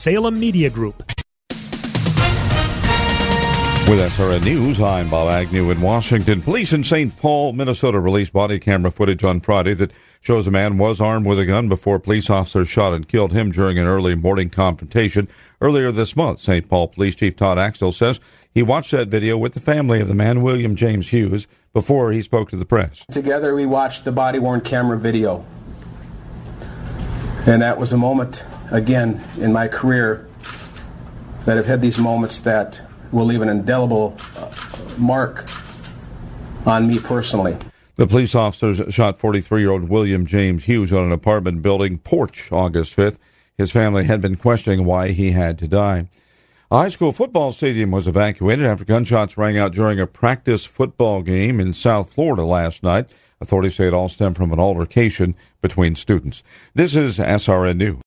Salem Media Group. With SRN News, I'm Bob Agnew in Washington. Police in St. Paul, Minnesota released body camera footage on Friday that shows a man was armed with a gun before police officers shot and killed him during an early morning confrontation earlier this month. St. Paul Police Chief Todd Axtell says he watched that video with the family of the man, William James Hughes, before he spoke to the press. Together, we watched the body worn camera video. And that was a moment, again, in my career that I've had these moments that will leave an indelible uh, mark on me personally. The police officers shot 43 year old William James Hughes on an apartment building porch August 5th. His family had been questioning why he had to die. A high school football stadium was evacuated after gunshots rang out during a practice football game in South Florida last night. Authorities say it all stemmed from an altercation between students. This is SRN News.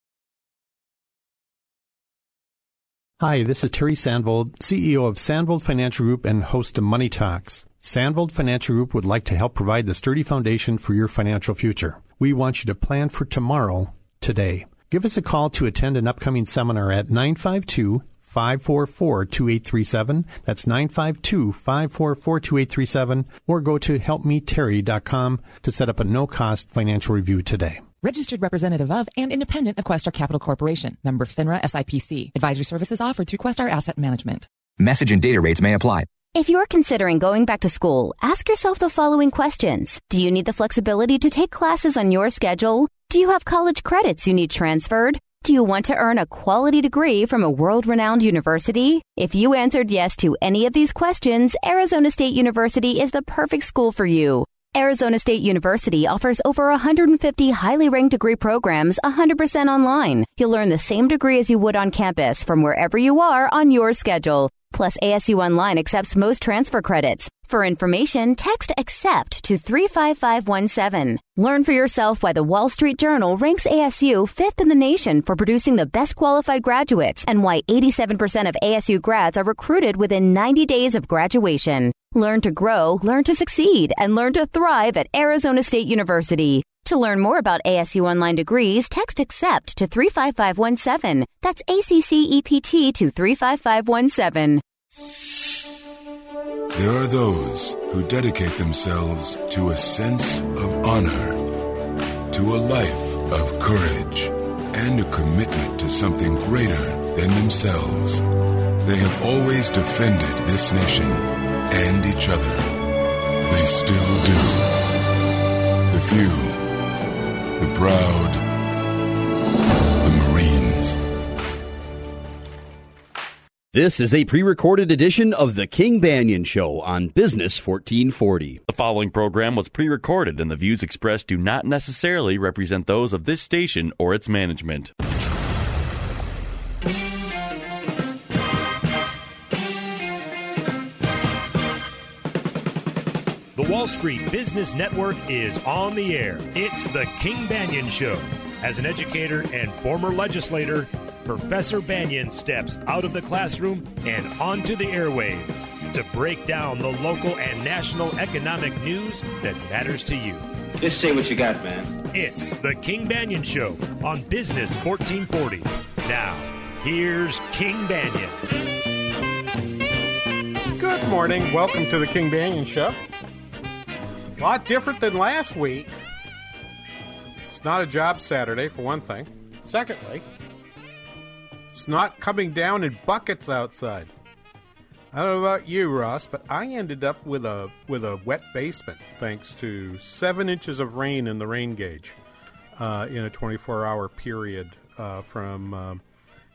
Hi, this is Terry Sandvold, CEO of Sandvold Financial Group and host of Money Talks. Sandvold Financial Group would like to help provide the sturdy foundation for your financial future. We want you to plan for tomorrow, today. Give us a call to attend an upcoming seminar at 952 544 2837. That's 952 544 2837. Or go to helpmeterry.com to set up a no cost financial review today. Registered representative of and independent of Questar Capital Corporation. Member FINRA SIPC. Advisory services offered through Questar Asset Management. Message and data rates may apply. If you're considering going back to school, ask yourself the following questions. Do you need the flexibility to take classes on your schedule? Do you have college credits you need transferred? Do you want to earn a quality degree from a world renowned university? If you answered yes to any of these questions, Arizona State University is the perfect school for you. Arizona State University offers over 150 highly ranked degree programs 100% online. You'll learn the same degree as you would on campus from wherever you are on your schedule. Plus, ASU Online accepts most transfer credits. For information, text ACCEPT to 35517. Learn for yourself why the Wall Street Journal ranks ASU fifth in the nation for producing the best qualified graduates and why 87% of ASU grads are recruited within 90 days of graduation. Learn to grow, learn to succeed, and learn to thrive at Arizona State University. To learn more about ASU online degrees, text ACCEPT to 35517. That's ACCEPT to 35517. There are those who dedicate themselves to a sense of honor, to a life of courage, and a commitment to something greater than themselves. They have always defended this nation and each other. They still do. The few, the proud, the Marines. This is a pre recorded edition of The King Banaian Show on Business 1440. The following program was pre recorded, and the views expressed do not necessarily represent those of this station or its management. The Wall Street Business Network is on the air. It's The King Banaian Show. As an educator and former legislator, Professor Banaian steps out of the classroom and onto the airwaves to break down the local and national economic news that matters to you. Just say what you got, man. It's The King Banaian Show on Business 1440. Now, here's King Banaian. Good morning. Welcome to the King Banaian Show. A lot different than last week. It's not a job Saturday, for one thing. Secondly, it's not coming down in buckets outside. I don't know about you, Ross, but I ended up with a with a wet basement thanks to seven inches of rain in the rain gauge uh, in a 24-hour period uh, from um,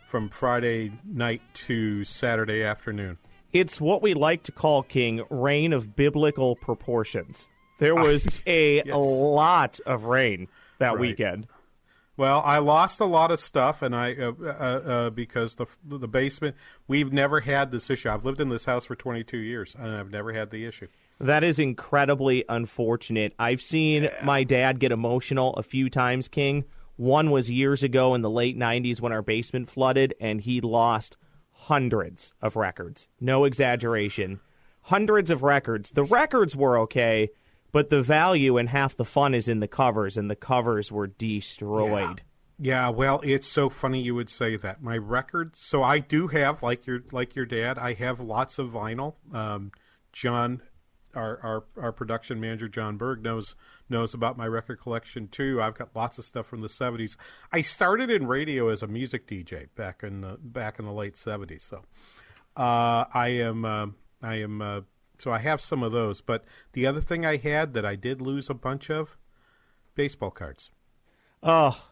from Friday night to Saturday afternoon. It's what we like to call King rain of biblical proportions. There was a yes. lot of rain that Right. weekend. Well, I lost a lot of stuff, and I uh, uh, uh, because the the basement. We've never had this issue. I've lived in this house for 22 years, and I've never had the issue. That is incredibly unfortunate. I've seen yeah. my dad get emotional a few times, King. One was years ago in the late 90s when our basement flooded, and he lost hundreds of records. No exaggeration. Hundreds of records. The records were okay but the value and half the fun is in the covers, and the covers were destroyed. Yeah. yeah. well, it's so funny you would say that. My records. So I do have, like your like your dad, I have lots of vinyl. Um, John, our, our our production manager, John Berg knows knows about my record collection too. I've got lots of stuff from the '70s. I started in radio as a music DJ back in the back in the late '70s. So uh, I am uh, I am uh, so I have some of those. But the other thing I had that I did lose a bunch of baseball cards. Oh,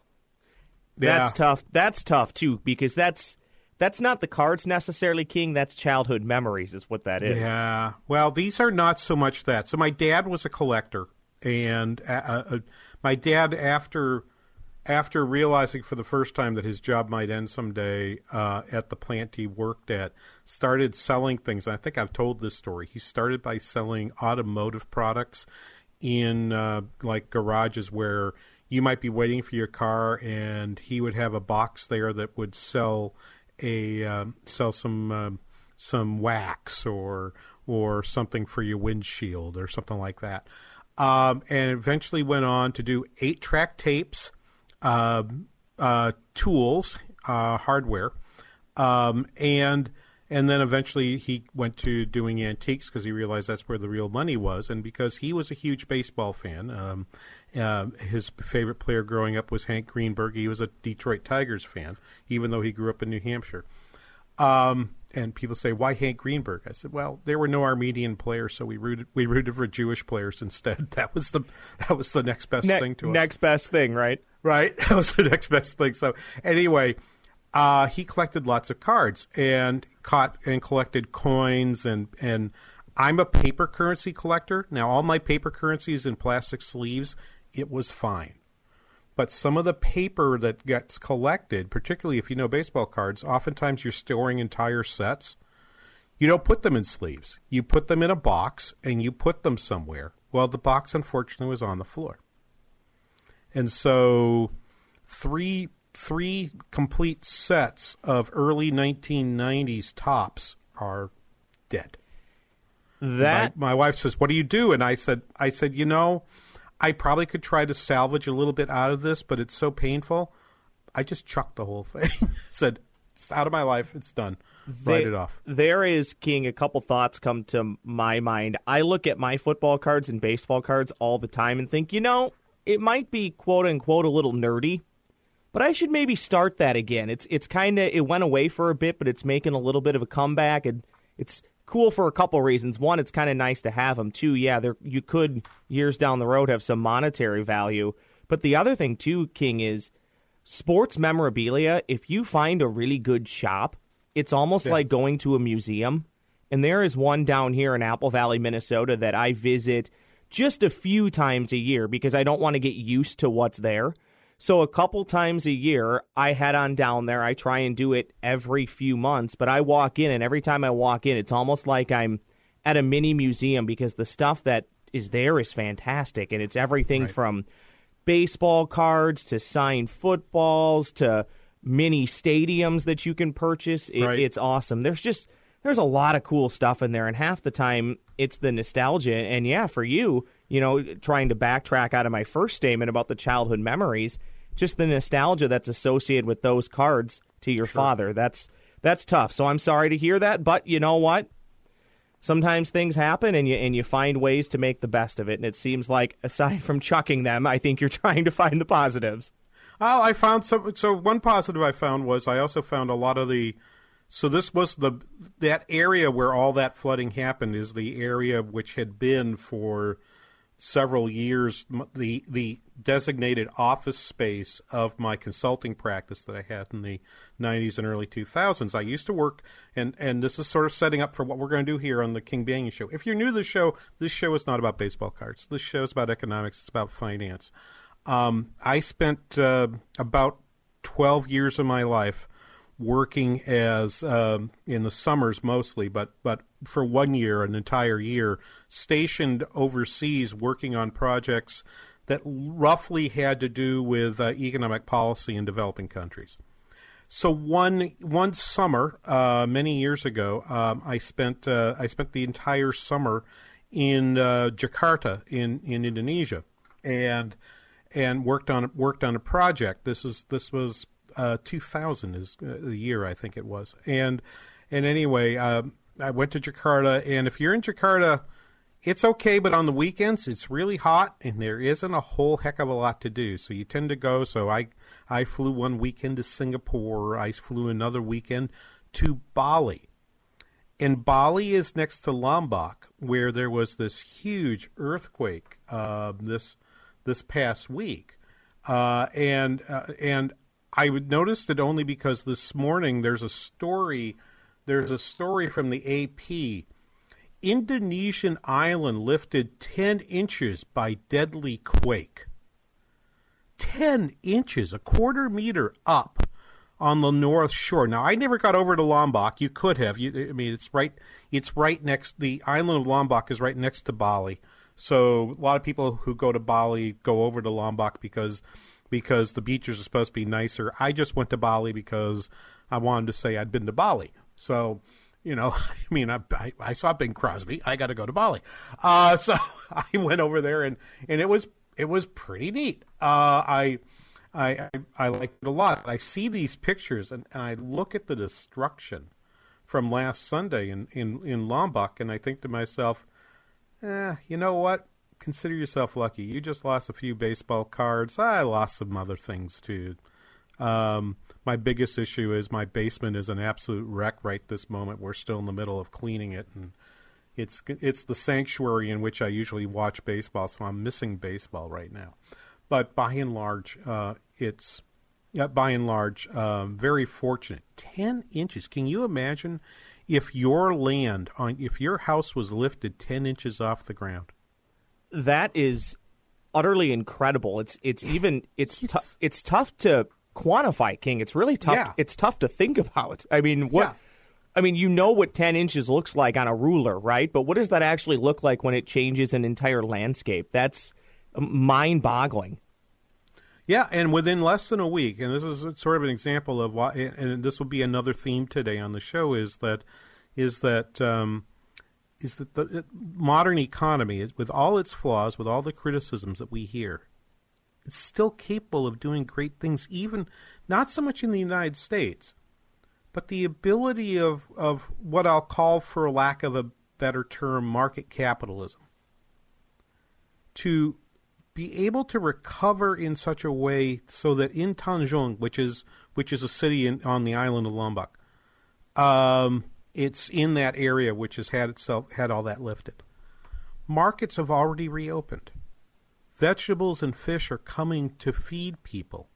that's yeah. tough. That's tough too because that's that's not the cards necessarily, King. That's childhood memories, is what that is. Yeah. Well, these are not so much that. So my dad was a collector, and uh, uh, uh my dad after after realizing for the first time that his job might end someday uh, at the plant he worked at, started selling things. I think I've told this story. He started by selling automotive products in uh, like garages where you might be waiting for your car, and he would have a box there that would sell a um, sell some um, some wax or or something for your windshield or something like that. Um, and eventually went on to do eight track tapes uh, uh, tools, uh, hardware, um, and and then eventually he went to doing antiques because he realized that's where the real money was, and because he was a huge baseball fan. Um, uh, his favorite player growing up was Hank Greenberg. He was a Detroit Tigers fan, even though he grew up in New Hampshire. Um, and people say, "Why Hank Greenberg?" I said, "Well, there were no Armenian players, so we rooted we rooted for Jewish players instead. That was the that was the next best ne- thing to us. Next best thing, right? Right. That was the next best thing. So anyway, uh, he collected lots of cards and caught and collected coins and and I'm a paper currency collector. Now all my paper currency is in plastic sleeves. It was fine. But some of the paper that gets collected, particularly if you know baseball cards, oftentimes you're storing entire sets. You don't put them in sleeves. You put them in a box and you put them somewhere. Well, the box unfortunately was on the floor. And so three three complete sets of early 1990s Topps are dead. That my, my wife says, "What do you do?" And I said, "I said, you know, I probably could try to salvage a little bit out of this, but it's so painful. I just chucked the whole thing. Said, it's out of my life. It's done. They, Write it off. There is, King, a couple thoughts come to my mind. I look at my football cards and baseball cards all the time and think, you know, it might be quote unquote a little nerdy, but I should maybe start that again. It's it's kind of it went away for a bit, but it's making a little bit of a comeback, and it's cool for a couple reasons. One, it's kind of nice to have them. Two, yeah, there you could years down the road have some monetary value. But the other thing too, King, is sports memorabilia. If you find a really good shop, it's almost yeah. like going to a museum. And there is one down here in Apple Valley, Minnesota that I visit just a few times a year because I don't want to get used to what's there. So a couple times a year, I head on down there. I try and do it every few months, but I walk in, and every time I walk in, it's almost like I'm at a mini museum because the stuff that is there is fantastic, and it's everything right. from baseball cards to signed footballs to mini stadiums that you can purchase. It, right. It's awesome. There's just there's a lot of cool stuff in there, and half the time it's the nostalgia. And yeah, for you, you know, trying to backtrack out of my first statement about the childhood memories, just the nostalgia that's associated with those cards to your sure. father. That's that's tough. So I'm sorry to hear that, but you know what? Sometimes things happen and you and you find ways to make the best of it. And it seems like aside from chucking them, I think you're trying to find the positives. Oh, I found some so one positive I found was I also found a lot of the so this was the that area where all that flooding happened is the area which had been for several years the the designated office space of my consulting practice that I had in the 90s and early 2000s. I used to work and and this is sort of setting up for what we're going to do here on the King Banaian show. If you're new to the show, this show is not about baseball cards. This show is about economics, it's about finance. Um, I spent uh, about 12 years of my life working as um, in the summers mostly, but but for one year, an entire year, stationed overseas working on projects that roughly had to do with uh, economic policy in developing countries. So one one summer, uh, many years ago, um, I spent uh, I spent the entire summer in uh, Jakarta in, in Indonesia, and and worked on worked on a project. This is this was uh, 2000 is uh, the year I think it was, and and anyway, um, I went to Jakarta, and if you're in Jakarta, it's okay, but on the weekends it's really hot, and there isn't a whole heck of a lot to do. So you tend to go. So I I flew one weekend to Singapore. I flew another weekend to Bali. And Bali is next to Lombok, where there was this huge earthquake uh, this this past week, uh, and uh, and I would notice it only because this morning there's a story there's a story from the AP. Indonesian island lifted 10 inches by deadly quake. 10 inches, a quarter meter up on the north shore. Now, I never got over to Lombok. You could have. You, I mean, it's right. It's right next. The island of Lombok is right next to Bali. So a lot of people who go to Bali go over to Lombok because because the beaches are supposed to be nicer. I just went to Bali because I wanted to say I'd been to Bali. So, you know, I mean, I, I, I saw Bing Crosby. I got to go to Bali. Uh, so I went over there and, and it was it was pretty neat. Uh, I, I, I liked it a lot. I see these pictures and, and I look at the destruction from last Sunday in, in, in Lombok, and I think to myself, eh, you know what? Consider yourself lucky. You just lost a few baseball cards. I lost some other things too. Um, my biggest issue is my basement is an absolute wreck right this moment. We're still in the middle of cleaning it, and it's it's the sanctuary in which I usually watch baseball, so I'm missing baseball right now. But by and large, uh, it's uh, by and large um, very fortunate. Ten inches. Can you imagine if your land on if your house was lifted ten inches off the ground? That is utterly incredible. It's it's even it's it's, t- it's tough to quantify, King. It's really tough. Yeah. It's tough to think about. I mean, what? Yeah. I mean, you know what 10 inches looks like on a ruler, right? But what does that actually look like when it changes an entire landscape? That's mind boggling. Yeah, and within less than a week, and this is sort of an example of why, and this will be another theme today on the show is that, is that, um, is that the modern economy with all its flaws, with all the criticisms that we hear, it's still capable of doing great things, even not so much in the United States, but the ability of, of what I'll call, for lack of a better term, market capitalism to be able to recover in such a way so that in Tanjung, which is which is a city in, on the island of Lombok, um, it's in that area which has had itself had all that lifted. Markets have already reopened. Vegetables and fish are coming to feed people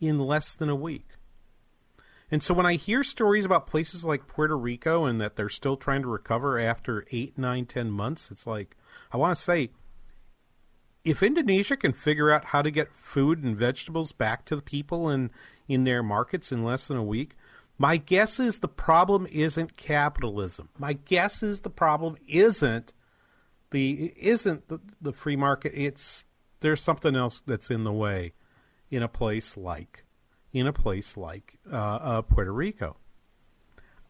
in less than a week. And so when I hear stories about places like Puerto Rico and that they're still trying to recover after eight, nine, ten months, it's like I want to say if Indonesia can figure out how to get food and vegetables back to the people in, in their markets in less than a week, my guess is the problem isn't capitalism. My guess is the problem isn't the isn't the, the free market. It's there's something else that's in the way in a place like in a place like uh, uh, Puerto Rico.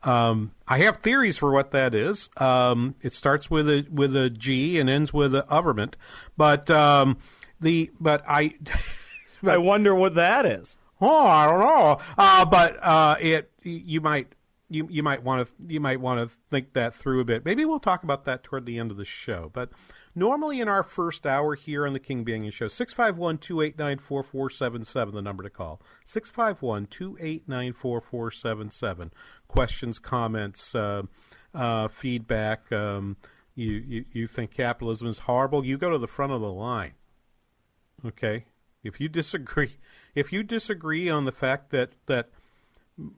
Um, I have theories for what that is. Um, it starts with a with a G and ends with a government, but um, the but I I wonder what that is. Oh, I don't know. Uh, but uh, it you might you you might want to you might want to think that through a bit. Maybe we'll talk about that toward the end of the show. But normally in our first hour here on the King Banaian Show, 651-289-4477, the number to call. 651-289-4477. Questions, comments, uh, uh, feedback. Um, you, you, you think capitalism is horrible? You go to the front of the line. Okay? If you disagree, if you disagree on the fact that, that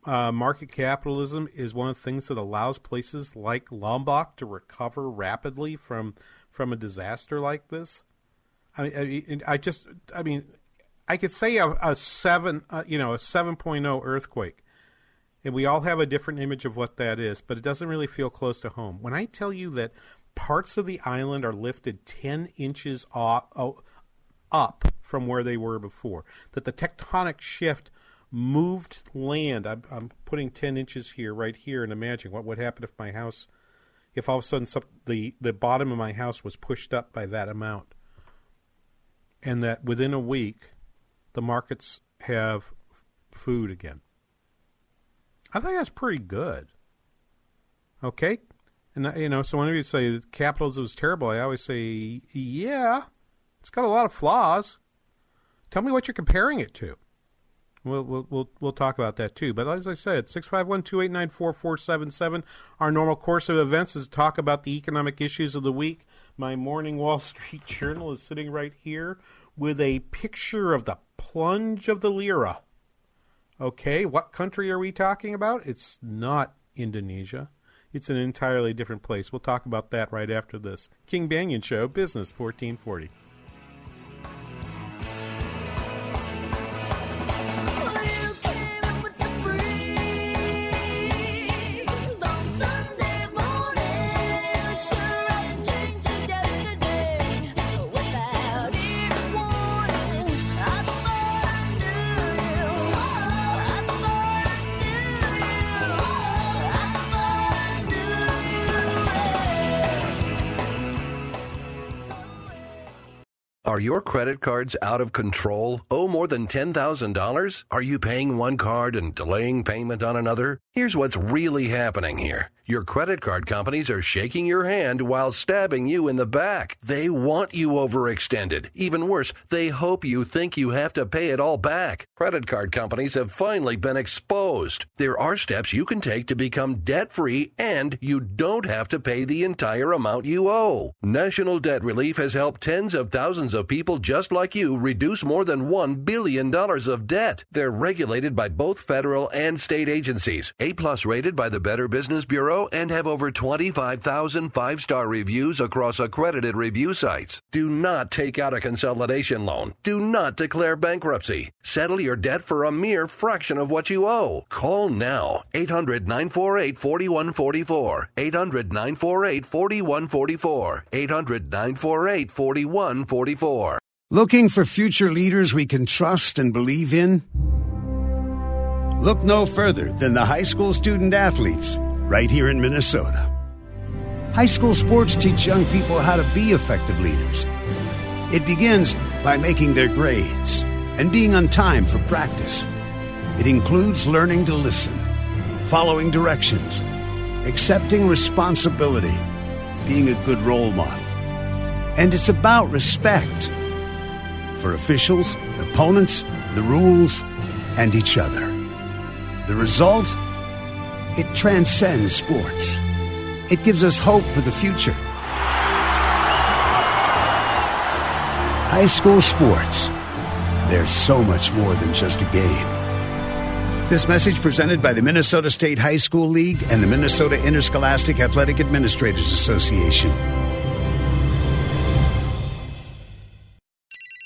uh, market capitalism is one of the things that allows places like Lombok to recover rapidly from from a disaster like this. I mean, I, I just, I mean, I could say a, a seven, uh, you know, a 7.0 earthquake. And we all have a different image of what that is, but it doesn't really feel close to home. When I tell you that parts of the island are lifted 10 inches off, oh, up from where they were before, that the tectonic shift moved land. I'm, I'm putting 10 inches here, right here, and imagine what would happen if my house, if all of a sudden some, the, the bottom of my house was pushed up by that amount. And that within a week, the markets have food again. I think that's pretty good. Okay? And, you know, so whenever you say capitalism is terrible, I always say, yeah, it's got a lot of flaws. Tell me what you're comparing it to. We'll, we'll, we'll, we'll talk about that too. But as I said, 651 289 4477. Our normal course of events is to talk about the economic issues of the week. My morning Wall Street Journal is sitting right here with a picture of the plunge of the lira. Okay, what country are we talking about? It's not Indonesia. It's an entirely different place. We'll talk about that right after this. King Banaian Show, Business 1440. Are your credit cards out of control? Owe more than $10,000? Are you paying one card and delaying payment on another? Here's what's really happening here. Your credit card companies are shaking your hand while stabbing you in the back. They want you overextended. Even worse, they hope you think you have to pay it all back. Credit card companies have finally been exposed. There are steps you can take to become debt free and you don't have to pay the entire amount you owe. National Debt Relief has helped tens of thousands of people just like you reduce more than $1 billion of debt. They're regulated by both federal and state agencies, A plus rated by the Better Business Bureau and have over 25,000 five star reviews across accredited review sites. Do not take out a consolidation loan. Do not declare bankruptcy. Settle your debt for a mere fraction of what you owe. Call now 800 948 4144. 800 948 4144. 800 948 4144. Looking for future leaders we can trust and believe in? Look no further than the high school student athletes right here in Minnesota. High school sports teach young people how to be effective leaders. It begins by making their grades and being on time for practice. It includes learning to listen, following directions, accepting responsibility, being a good role model. And it's about respect for officials, opponents, the rules, and each other. The result? It transcends sports. It gives us hope for the future. High school sports. There's so much more than just a game. This message presented by the Minnesota State High School League and the Minnesota Interscholastic Athletic Administrators Association.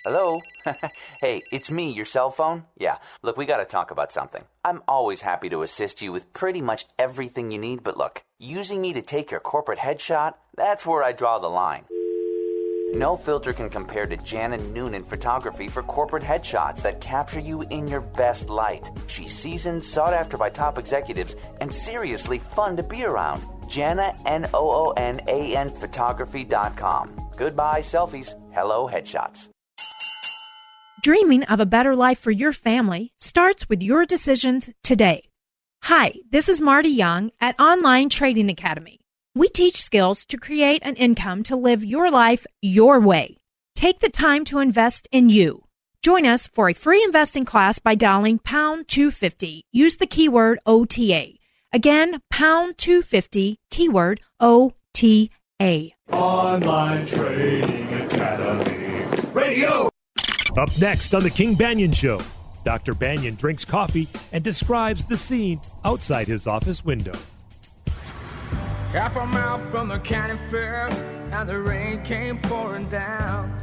Hello? hey, it's me, your cell phone? Yeah, look, we gotta talk about something. I'm always happy to assist you with pretty much everything you need, but look, using me to take your corporate headshot, that's where I draw the line. No filter can compare to Jana Noonan photography for corporate headshots that capture you in your best light. She's seasoned, sought after by top executives, and seriously fun to be around. Jana, N O O N A N photography.com. Goodbye, selfies. Hello, headshots. Dreaming of a better life for your family starts with your decisions today. Hi, this is Marty Young at Online Trading Academy. We teach skills to create an income to live your life your way. Take the time to invest in you. Join us for a free investing class by dialing pound 250. Use the keyword OTA. Again, pound 250, keyword OTA. Online Trading Academy. Radio. Up next on The King Banaian Show, Dr. Banaian drinks coffee and describes the scene outside his office window. Half a mile from the county fair, and the rain came pouring down.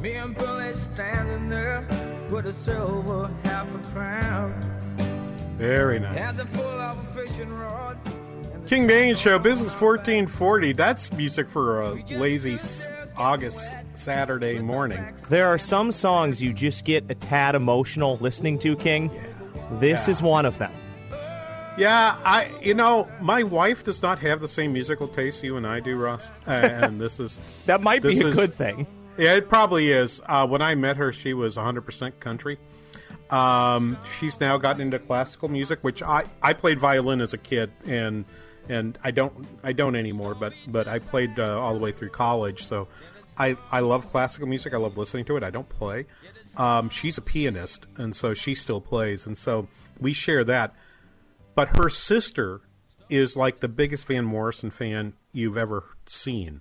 Me and Billy standing there with a silver half a crown. Very nice. Had the full of fishing rod. King Banaian Show, Business 1440. That's music for a lazy s- August Saturday morning. There are some songs you just get a tad emotional listening to, King. This Yeah. is one of them. Yeah, I you know my wife does not have the same musical taste you and I do, Ross. And this is That might be a is- good thing. Yeah, it probably is. Uh, when I met her, she was 100% country. Um, she's now gotten into classical music, which I, I played violin as a kid, and and I don't I don't anymore. But but I played uh, all the way through college, so I I love classical music. I love listening to it. I don't play. Um, she's a pianist, and so she still plays, and so we share that. But her sister is like the biggest Van Morrison fan you've ever seen.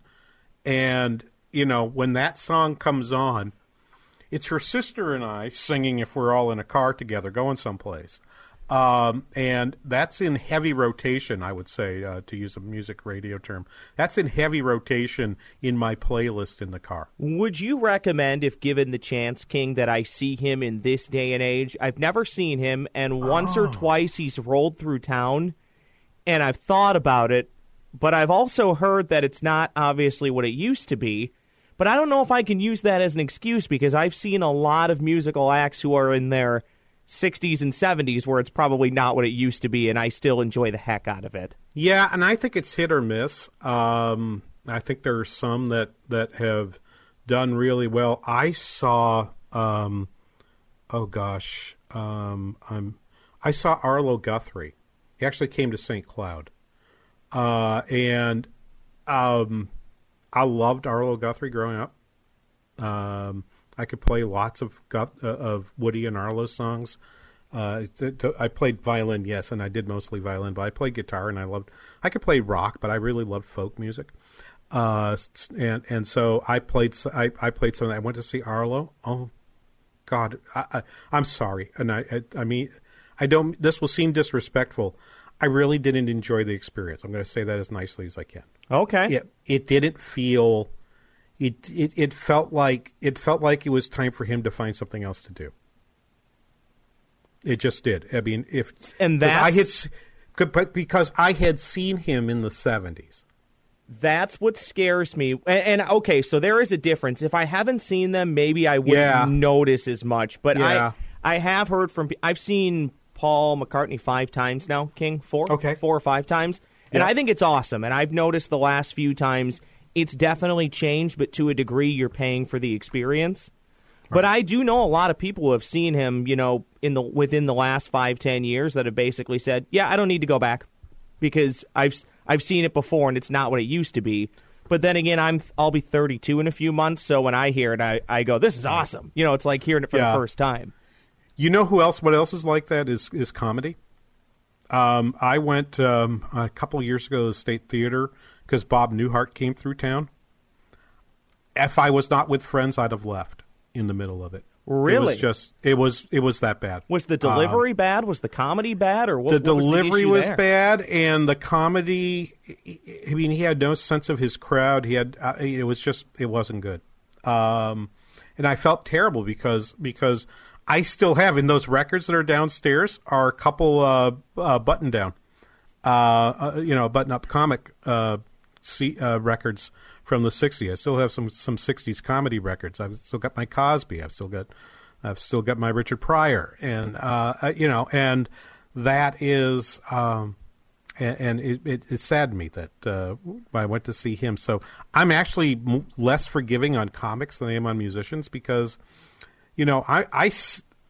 And, you know, when that song comes on, it's her sister and I singing if we're all in a car together going someplace. Um, and that's in heavy rotation, I would say, uh, to use a music radio term. That's in heavy rotation in my playlist in the car. Would you recommend, if given the chance, King, that I see him in this day and age? I've never seen him, and once or twice he's rolled through town, and I've thought about it, but I've also heard that it's not obviously what it used to be. But I don't know if I can use that as an excuse because I've seen a lot of musical acts who are in their 60s and 70s where it's probably not what it used to be, and I still enjoy the heck out of it. Yeah, and I think it's hit or miss. Um, I think there are some that that have done really well. I saw, um, oh gosh, um, I'm, I saw Arlo Guthrie. He actually came to St. Cloud, uh, and um, I loved Arlo Guthrie growing up. Um, I could play lots of uh, of Woody and Arlo songs. Uh, I played violin, yes, and I did mostly violin, but I played guitar and I loved. I could play rock, but I really loved folk music. Uh, and and so I played. I, I played some. I went to see Arlo. Oh, God, I, I, I'm sorry, and I, I I mean, I don't. This will seem disrespectful. I really didn't enjoy the experience. I'm going to say that as nicely as I can. Okay. It it didn't feel. It, it it felt like it felt like it was time for him to find something else to do. It just did. I mean, if And 'cause I had, that's- but because I had seen him in the '70s. That's what scares me. And, and okay, so there is a difference. If I haven't seen them, maybe I wouldn't Yeah. notice as much. But Yeah. I, I have heard from. I've seen Paul McCartney five times now. King four, okay, four or five times, and Yeah. I think it's awesome. And I've noticed the last few times it's definitely changed, but to a degree, you're paying for the experience. But I do know a lot of people who have seen him, you know, in the within the last five, ten years that have basically said, "Yeah, I don't need to go back because I've I've seen it before and it's not what it used to be." But then again, I'm I'll be 32 in a few months, so when I hear it, I, I go, "This is awesome!" You know, it's like hearing it for Yeah. the first time. You know who else? What else is like that is is comedy. Um, I went um, a couple of years ago to the State Theater because Bob Newhart came through town. If I was not with friends, I'd have left in the middle of it. It Really? was just it was it was that bad. Was the Um, delivery bad? Was the comedy bad? Or what, the what was delivery issue was bad, and the comedy. I mean, he had no sense of his crowd. He had. Uh, it was just. It wasn't good. Um, and I felt terrible because because I still have in those records that are downstairs are a couple uh, uh, button down, uh, uh, you know, button up comic uh, records from the '60s. I still have some some '60s comedy records. I've still got my Cosby. I've still got I've still got my Richard Pryor, and uh, uh, you know, and that is, um, and, and it, it, it saddened me that uh, I went to see him. So I'm actually m- less forgiving on comics than I am on musicians because, you know, I, I,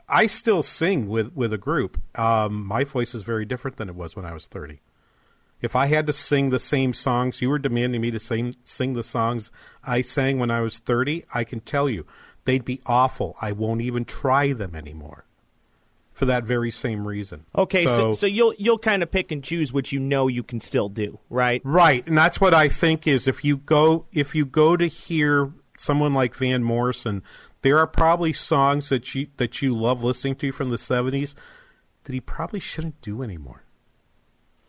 I still sing with with a group. Um, my voice is very different than it was when I was 30. If I had to sing the same songs, you were demanding me to sing sing the songs I sang when I was 30, I can tell you, they'd be awful. I won't even try them anymore. For that very same reason. Okay, so, so you'll you'll kind of pick and choose what you know you can still do, right? Right, and that's what I think is if you go if you go to hear someone like Van Morrison, there are probably songs that you that you love listening to from the 70s that he probably shouldn't do anymore.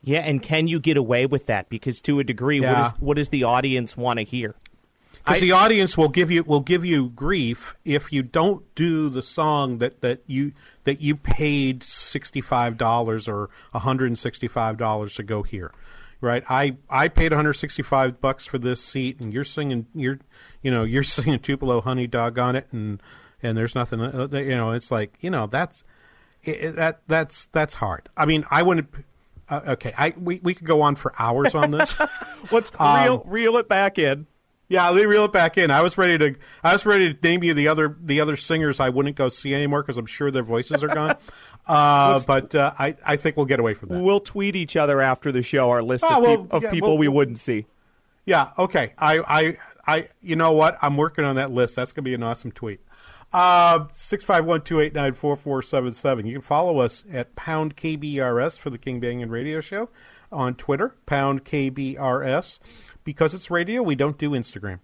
Yeah, and can you get away with that? Because to a degree, Yeah. what, is, what does the audience want to hear? Because the audience will give you will give you grief if you don't do the song that, that you that you paid sixty five dollars or hundred and sixty five dollars to go here, right? I I paid one hundred sixty five bucks for this seat, and you're singing you're you know you're singing Tupelo Honey Dog on it, and and there's nothing uh, you know it's like you know that's it, that that's that's hard. I mean, I wouldn't. Uh, okay, I we, we could go on for hours on this. Let's Um, reel reel it back in. Yeah, let me reel it back in. I was ready to. I was ready to name you the other the other singers I wouldn't go see anymore because I'm sure their voices are gone. Uh, but uh, I I think we'll get away from that. We'll tweet each other after the show our list Oh, of, well, of yeah, people well, we wouldn't see. Yeah. Okay. I I I. You know what? I'm working on that list. That's gonna be an awesome tweet. Uh, Six five one two eight nine four four seven seven. You can follow us at pound KBRS for the King Banaian Radio Show on Twitter. Pound KBRS because it's radio. We don't do Instagram.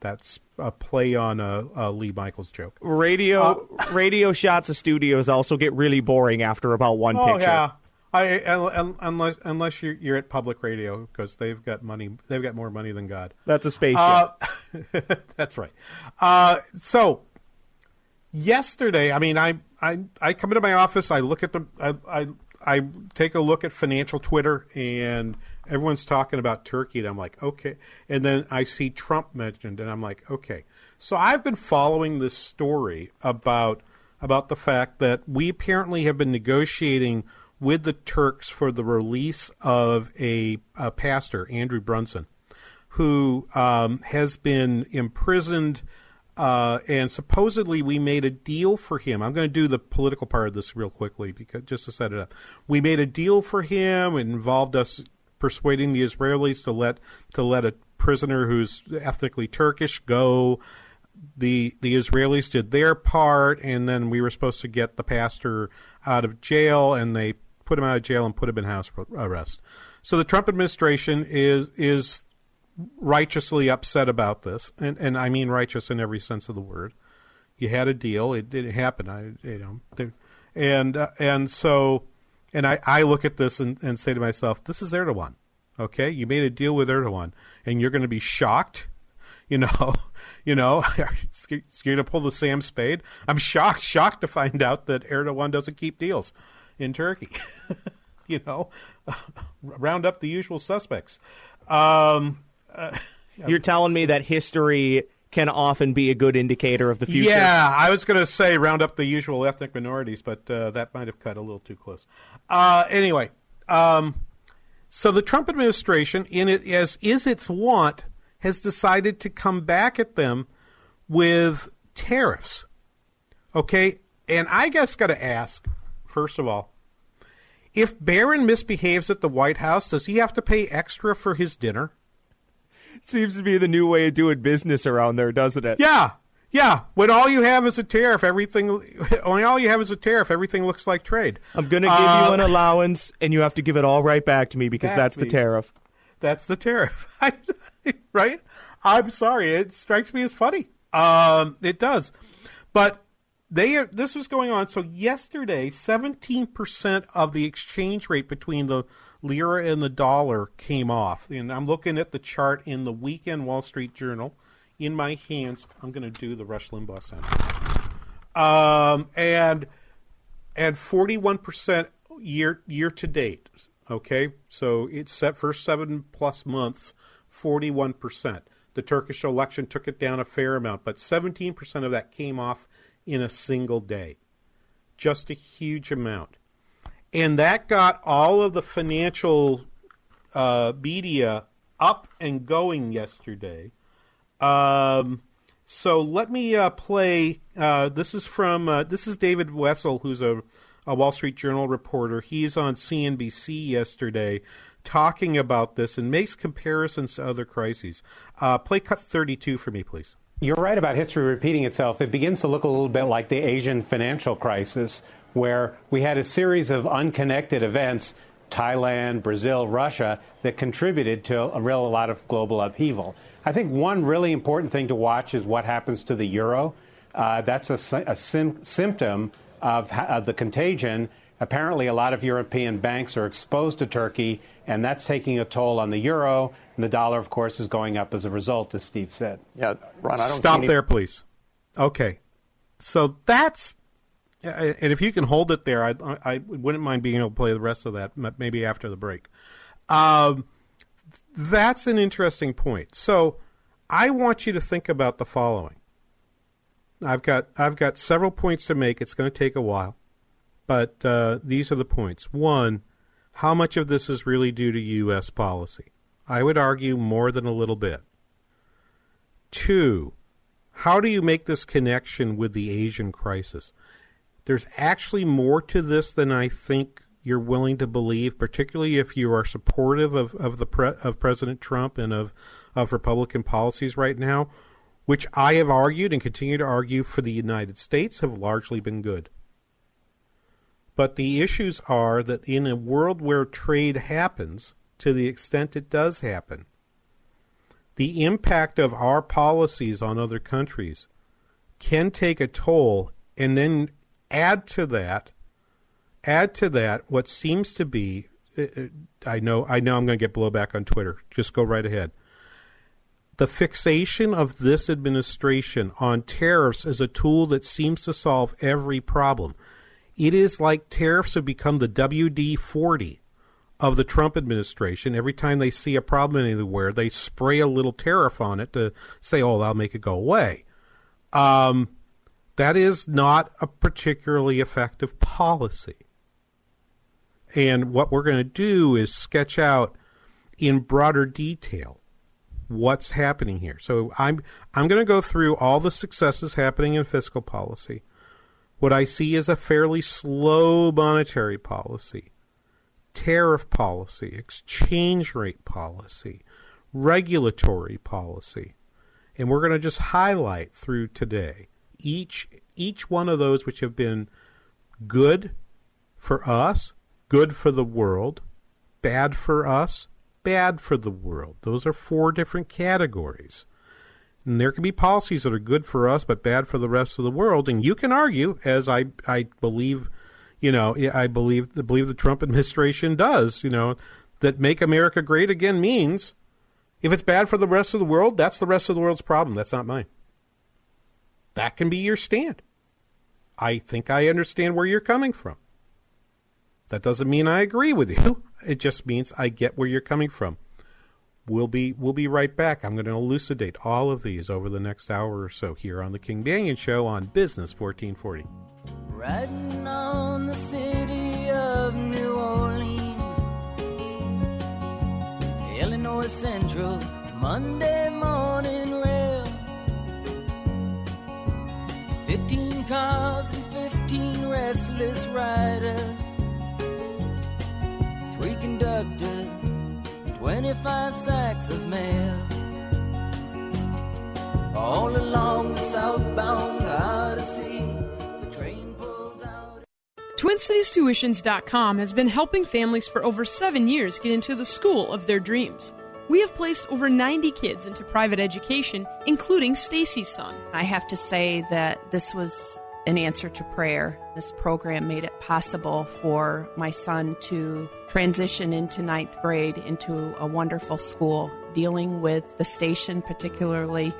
That's a play on a, a Lee Michaels joke. Radio radio shots of studios also get really boring after about one oh picture. yeah. I, un- un- unless unless you're, you're at public radio because they've got money, they've got more money than God. That's a spaceship. Uh, that's right. Uh, so yesterday, I mean, I, I I come into my office, I look at the, I, I I take a look at financial Twitter, and everyone's talking about Turkey, and I'm like, okay. And then I see Trump mentioned, and I'm like, okay. So I've been following this story about about the fact that we apparently have been negotiating with the Turks for the release of a, a pastor, Andrew Brunson, who um, has been imprisoned. Uh, and supposedly we made a deal for him. I'm going to do the political part of this real quickly because just to set it up. We made a deal for him. It involved us persuading the Israelis to let to let a prisoner who's ethnically Turkish go. The the Israelis did their part, and then we were supposed to get the pastor out of jail, and they put him out of jail and put him in house arrest. So the Trump administration is is righteously upset about this, and and I mean righteous in every sense of the word. You had a deal; it didn't happen. I you know, and uh, and so, and I I look at this and, and say to myself, this is Erdogan. Okay, you made a deal with Erdogan, and you're going to be shocked. You know, you know, you're going to pull the Sam Spade. I'm shocked, shocked to find out that Erdogan doesn't keep deals in Turkey. you know, round up the usual suspects. Um, uh, You're telling me that history can often be a good indicator of the future. Yeah, I was going to say round up the usual ethnic minorities, but uh, that might have cut a little too close. Uh, anyway, um, so the Trump administration, in it as is its wont, has decided to come back at them with tariffs. Okay, and I guess got to ask first of all, if Barron misbehaves at the White House, does he have to pay extra for his dinner? Seems to be the new way of doing business around there, doesn't it? Yeah, yeah. When all you have is a tariff, everything. When all you have is a tariff, everything looks like trade. I'm going to give Uh, you an allowance, and you have to give it all right back to me because that's to the tariff. That's the tariff, right? I'm sorry, it strikes me as funny. Um, it does, but they are, this was going on. So yesterday, 17 percent of the exchange rate between the lira and the dollar came off, and I'm looking at the chart in the weekend Wall Street Journal in my hands. I'm going to do the Rush Limbaugh sound. Um, and and 41% year year to date. Okay, so it's set first seven plus months, 41%. The Turkish election took it down a fair amount, but 17% of that came off in a single day. Just a huge amount. And that got all of the financial uh, media up and going yesterday. Um, so let me uh, play. Uh, this is from uh, this is David Wessel, who's a, a Wall Street Journal reporter. He's on CNBC yesterday talking about this and makes comparisons to other crises. Uh, play cut thirty-two for me, please. You're right about history repeating itself. It begins to look a little bit like the Asian financial crisis, where we had a series of unconnected events Thailand, Brazil, Russia that contributed to a real a lot of global upheaval. I think one really important thing to watch is what happens to the euro. Uh, that's a, a sym- symptom of, of the contagion. Apparently, a lot of European banks are exposed to Turkey, and that's taking a toll on the euro. And the dollar, of course, is going up as a result, as Steve said. Yeah, Ron, I don't Stop any- there, please. Okay. So that's, and if you can hold it there, I, I wouldn't mind being able to play the rest of that, maybe after the break. Um, that's an interesting point. So I want you to think about the following. I've got I've got several points to make. It's going to take a while, but uh, these are the points. One, how much of this is really due to U.S. policy? I would argue more than a little bit. Two, how do you make this connection with the Asian crisis? There's actually more to this than I think you're willing to believe, particularly if you are supportive of, of the pre- of President Trump and of, of Republican policies right now, which I have argued and continue to argue for the United States have largely been good. But the issues are that in a world where trade happens, to the extent it does happen, the impact of our policies on other countries can take a toll and then add to that add to that what seems to be uh, uh, I know I know I'm going to get blowback on Twitter just go right ahead the fixation of this administration on tariffs as a tool that seems to solve every problem it is like tariffs have become the WD-40 of the Trump administration. Every time they see a problem anywhere, they spray a little tariff on it to say, "Oh, that'll make it go away." Um, that is not a particularly effective policy. And what we're going to do is sketch out in broader detail what's happening here. So I'm I'm going to go through all the successes happening in fiscal policy. What I see is a fairly slow monetary policy tariff policy, exchange rate policy, regulatory policy. And we're going to just highlight through today each each one of those which have been good for us, good for the world, bad for us, bad for the world. Those are four different categories. And there can be policies that are good for us but bad for the rest of the world. And you can argue, as I I believe you know, I believe believe the Trump administration does, you know, that make America great again means if it's bad for the rest of the world, that's the rest of the world's problem. That's not mine. That can be your stand. I think I understand where you're coming from. That doesn't mean I agree with you. It just means I get where you're coming from. We'll be we'll be right back. I'm going to elucidate all of these over the next hour or so here on the King Banaian Show on Business 1440. Riding on the city of New Orleans, Illinois Central, Monday morning riders, three conductors, 25 sacks of mail. All along the southbound Odyssey. TwinCitiesTuitions.com has been helping families for over seven years get into the school of their dreams. We have placed over 90 kids into private education, including Stacy's son. I have to say that this was an answer to prayer. This program made it possible for my son to transition into ninth grade into a wonderful school. Dealing with the station, particularly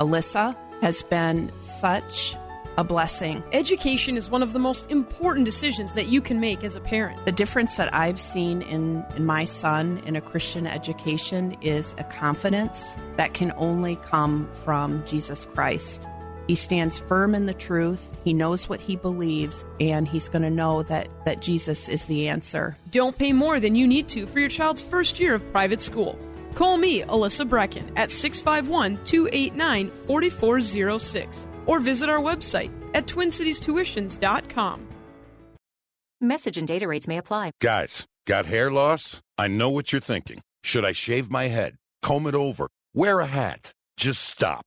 Alyssa, has been such a blessing. Education is one of the most important decisions that you can make as a parent. The difference that I've seen in, in my son in a Christian education is a confidence that can only come from Jesus Christ. He stands firm in the truth. He knows what he believes, and he's going to know that, that Jesus is the answer. Don't pay more than you need to for your child's first year of private school. Call me, Alyssa Brecken, at 651 289 4406 or visit our website at twincitiestuitions.com. Message and data rates may apply. Guys, got hair loss? I know what you're thinking. Should I shave my head, comb it over, wear a hat? Just stop.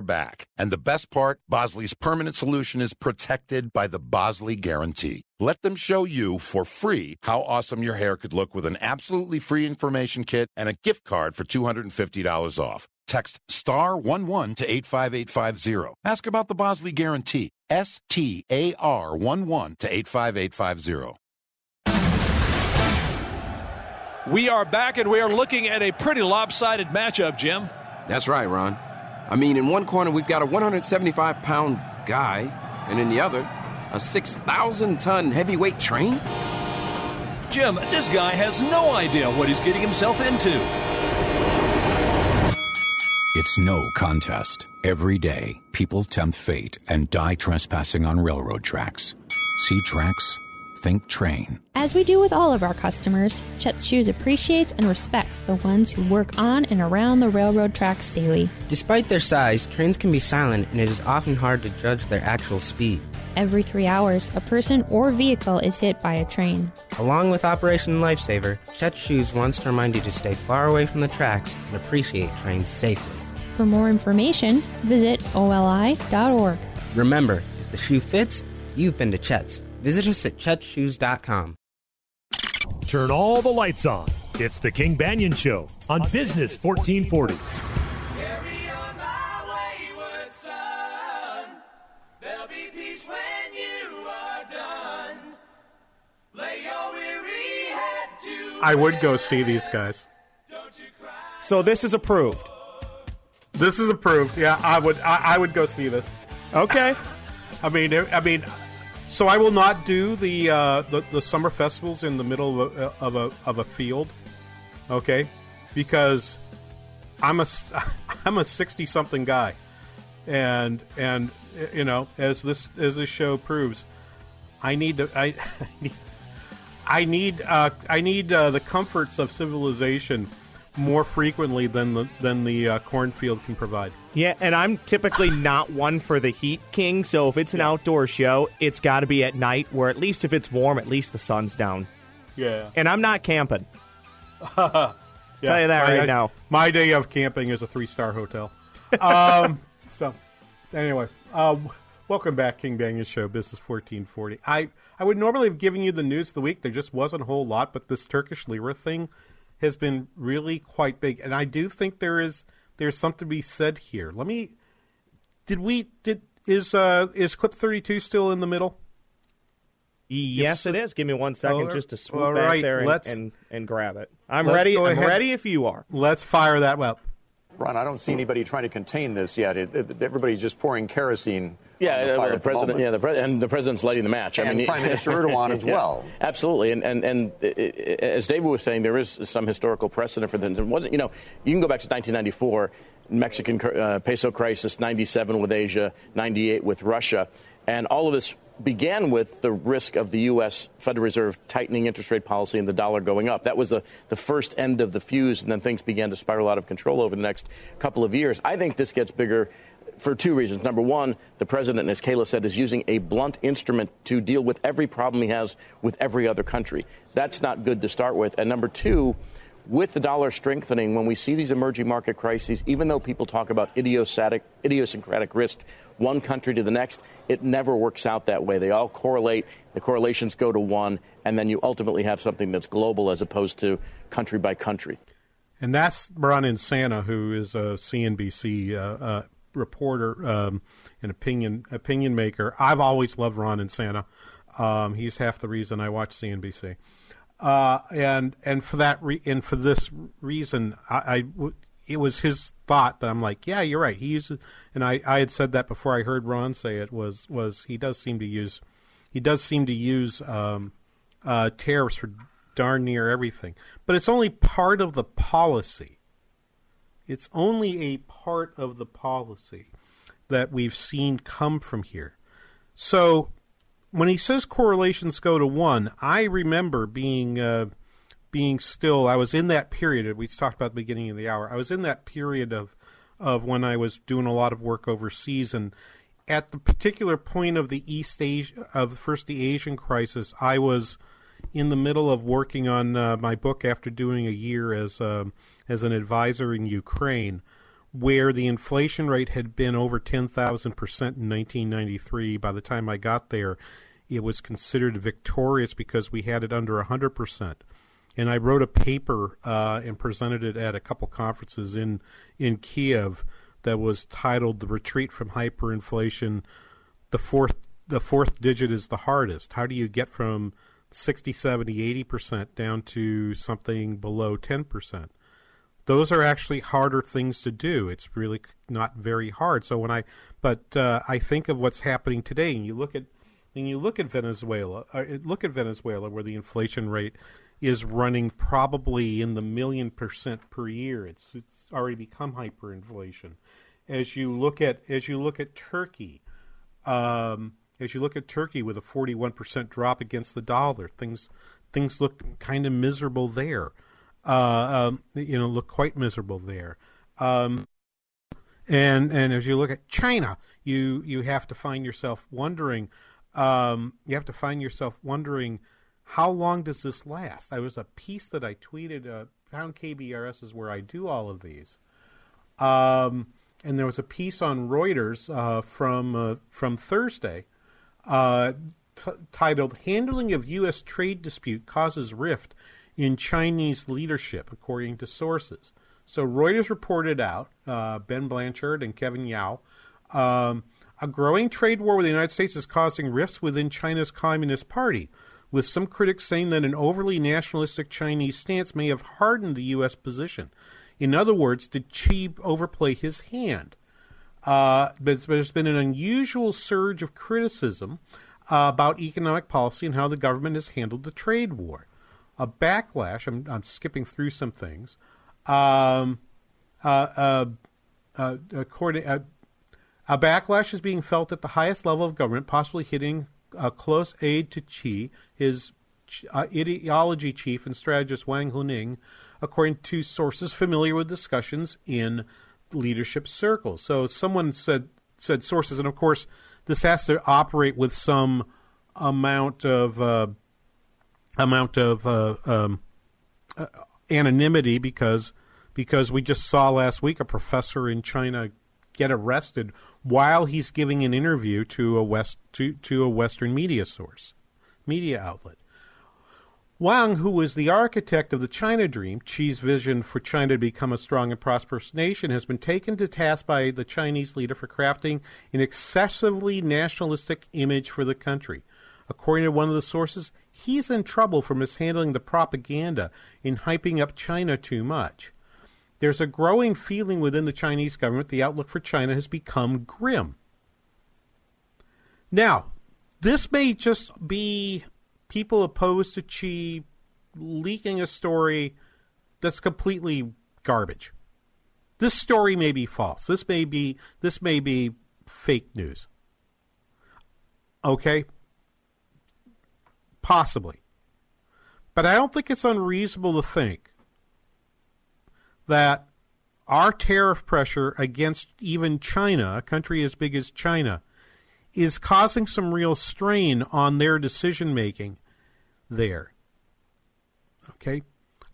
back. And the best part, Bosley's permanent solution is protected by the Bosley Guarantee. Let them show you for free how awesome your hair could look with an absolutely free information kit and a gift card for $250 off. Text star 11 to 85850. Ask about the Bosley Guarantee. S T A R 11 to 85850. We are back and we are looking at a pretty lopsided matchup, Jim. That's right, Ron. I mean, in one corner, we've got a 175 pound guy, and in the other, a 6,000 ton heavyweight train? Jim, this guy has no idea what he's getting himself into. It's no contest. Every day, people tempt fate and die trespassing on railroad tracks. See tracks? Think train. As we do with all of our customers, Chet Shoes appreciates and respects the ones who work on and around the railroad tracks daily. Despite their size, trains can be silent and it is often hard to judge their actual speed. Every three hours, a person or vehicle is hit by a train. Along with Operation Lifesaver, Chet Shoes wants to remind you to stay far away from the tracks and appreciate trains safely. For more information, visit oli.org. Remember, if the shoe fits, you've been to Chet's. Visit us at chetshoes.com. Turn all the lights on. It's the King Banaian Show on Business 1440. I would go see these guys. So this is approved. This is approved. Yeah, I would. I, I would go see this. Okay. I mean, I mean, so I will not do the uh, the, the summer festivals in the middle of a, of a of a field, okay? Because I'm a I'm a sixty something guy, and and you know as this as this show proves, I need to I, I need I need uh, I need uh, the comforts of civilization more frequently than the than the uh, cornfield can provide. Yeah, and I'm typically not one for the heat king, so if it's an outdoor show, it's got to be at night where at least if it's warm, at least the sun's down. Yeah. And I'm not camping. Yeah, Tell you that my- right now. My day of camping is a three star hotel. um, so, anyway, uh, welcome back, King Banaian Show, Business 1440. I, I would normally have given you the news of the week. There just wasn't a whole lot, but this Turkish lira thing has been really quite big. And I do think there is there's something to be said here. Let me. Did we. did Is, uh, is clip 32 still in the middle? Yes, it is. Give me one second just to swoop back right, there and, and, and grab it. I'm ready. I'm ahead. ready if you are. Let's fire that up. Ron, I don't see anybody trying to contain this yet. It, it, everybody's just pouring kerosene. Yeah, the uh, the president. yeah, the pre- and the president's lighting the match. I And mean, Prime Minister Erdogan as Yeah, well. absolutely, and and and uh, as David was saying, there is some historical precedent for this. It wasn't, you know, you can go back to 1994, Mexican uh, peso crisis, 97 with Asia, 98 with Russia, and all of this began with the risk of the U.S. Federal Reserve tightening interest rate policy and the dollar going up. That was the, the first end of the fuse, and then things began to spiral out of control over the next couple of years. I think this gets bigger for two reasons. Number one, the president, as Kayla said, is using a blunt instrument to deal with every problem he has with every other country. That's not good to start with. And number two, with the dollar strengthening, when we see these emerging market crises, even though people talk about idiosyncratic, idiosyncratic risk, one country to the next, it never works out that way. They all correlate. The correlations go to one, and then you ultimately have something that's global as opposed to country by country. And that's Ron Insana, who is a CNBC uh, uh, reporter um, and opinion opinion maker. I've always loved Ron Insana. Um, he's half the reason I watch CNBC. Uh, and and for that re- and for this reason, I, I w- it was his thought that I'm like, yeah, you're right. He uses, and I, I had said that before I heard Ron say it was was he does seem to use he does seem to use um, uh, tariffs for darn near everything, but it's only part of the policy. It's only a part of the policy. that we've seen come from here. So when he says correlations go to one, I remember being uh, being still. I was in that period. We talked about the beginning of the hour. I was in that period of of when I was doing a lot of work overseas, and at the particular point of the East Asia of first the Asian crisis, I was in the middle of working on uh, my book after doing a year as uh, as an advisor in Ukraine, where the inflation rate had been over ten thousand percent in 1993. By the time I got there, it was considered victorious because we had it under hundred percent. And I wrote a paper uh, and presented it at a couple conferences in in Kiev that was titled "The Retreat from Hyperinflation." The fourth the fourth digit is the hardest. How do you get from 60, 70, 80% down to something below 10%? Those are actually harder things to do. It's really not very hard. So when I, but uh, I think of what's happening today, and you look at, and you look at Venezuela, uh, look at Venezuela, where the inflation rate is running probably in the million percent per year. It's it's already become hyperinflation. As you look at as you look at Turkey, um, as you look at Turkey with a 41% drop against the dollar, things things look kind of miserable there. Uh, um, you know, look quite miserable there. Um, and and as you look at China, you you have to find yourself wondering. Um, you have to find yourself wondering how long does this last. There was a piece that I tweeted. Uh, Pound KBRS is where I do all of these. Um, and there was a piece on Reuters uh, from uh, from Thursday uh, t- titled "Handling of U.S. Trade Dispute Causes Rift in Chinese Leadership," according to sources. So Reuters reported out uh, Ben Blanchard and Kevin Yao. Um, a growing trade war with the United States is causing rifts within China's Communist Party, with some critics saying that an overly nationalistic Chinese stance may have hardened the U.S. position. In other words, did Xi overplay his hand? Uh, but there's been an unusual surge of criticism uh, about economic policy and how the government has handled the trade war. A backlash, I'm, I'm skipping through some things. Um, uh, uh, uh according, uh, a backlash is being felt at the highest level of government, possibly hitting a close aide to Xi, his ideology chief and strategist Wang Huning, according to sources familiar with discussions in leadership circles. So someone said said sources, and of course this has to operate with some amount of uh, amount of uh, um, uh, anonymity because because we just saw last week a professor in China get arrested while he's giving an interview to a west to, to a Western media source, media outlet. Wang, who was the architect of the China Dream, Xi's vision for China to become a strong and prosperous nation, has been taken to task by the Chinese leader for crafting an excessively nationalistic image for the country. According to one of the sources, he's in trouble for mishandling the propaganda in hyping up China too much. There's a growing feeling within the Chinese government the outlook for China has become grim. Now, this may just be people opposed to Xi leaking a story that's completely garbage. This story may be false. This may be this may be fake news. Okay? Possibly. But I don't think it's unreasonable to think that our tariff pressure against even China, a country as big as China, is causing some real strain on their decision making there. Okay?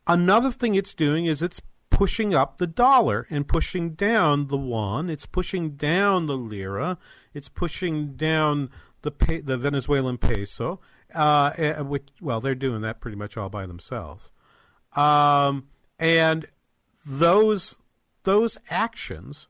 Another thing it's doing is it's pushing up the dollar and pushing down the yuan. It's pushing down the lira. It's pushing down the pe- the Venezuelan peso. Uh, eh, which, well, they're doing that pretty much all by themselves. Um, and those those actions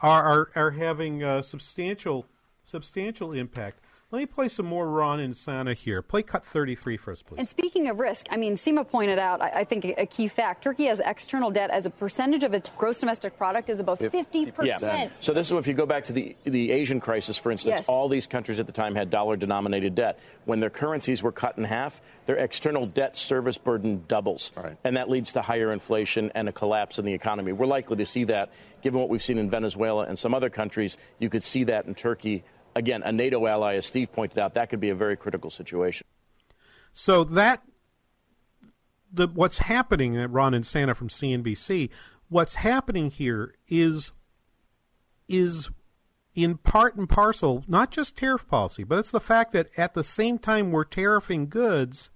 are are, are having a substantial substantial impact. Let me play some more Ron Insana here. Play cut 33 for us, please. And speaking of risk, I mean, SEMA pointed out, I, I think, a, a key fact. Turkey has external debt as a percentage of its gross domestic product is about 50%. Yeah. So this is if you go back to the the Asian crisis, for instance, Yes. all these countries at the time had dollar-denominated debt. When their currencies were cut in half, their external debt service burden doubles, and that leads to higher inflation and a collapse in the economy. We're likely to see that, given what we've seen in Venezuela and some other countries. You could see that in Turkey. Again, a NATO ally, as Steve pointed out, that could be a very critical situation. So that the what's happening at Ron Insana from CNBC, what's happening here is is in part and parcel not just tariff policy, but it's the fact that at the same time we're tariffing goods,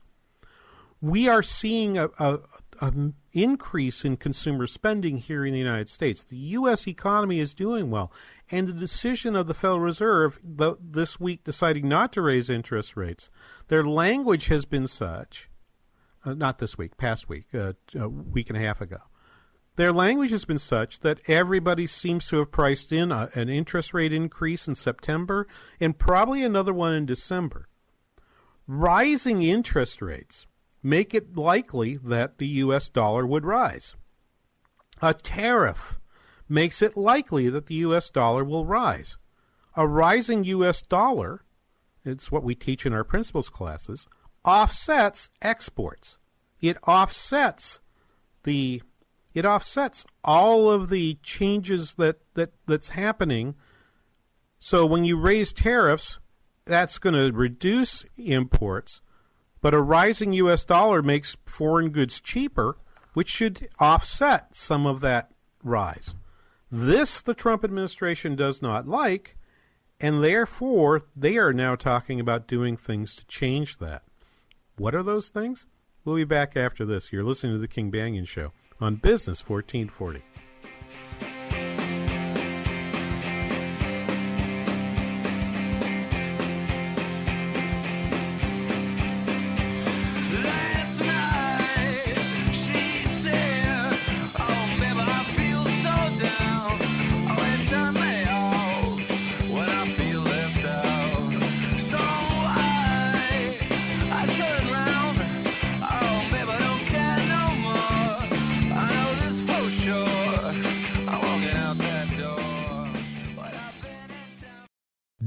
we are seeing a, a, a increase in consumer spending here in the United States. The U.S. economy is doing well, and the decision of the Federal Reserve th- this week deciding not to raise interest rates, their language has been such. Uh, not this week, past week, uh, a week and a half ago. Their language has been such that everybody seems to have priced in a, an interest rate increase in September and probably another one in December. Rising interest rates make it likely that the U.S. dollar would rise. A tariff makes it likely that the U.S. dollar will rise. A rising U.S. dollar, it's what we teach in our principles classes, offsets exports. It offsets the it offsets all of the changes that, that that's happening. So when you raise tariffs, that's going to reduce imports, but a rising US dollar makes foreign goods cheaper, which should offset some of that rise. This the Trump administration does not like, and therefore they are now talking about doing things to change that. What are those things? We'll be back after this. You're listening to the King Banaian Show on Business 1440.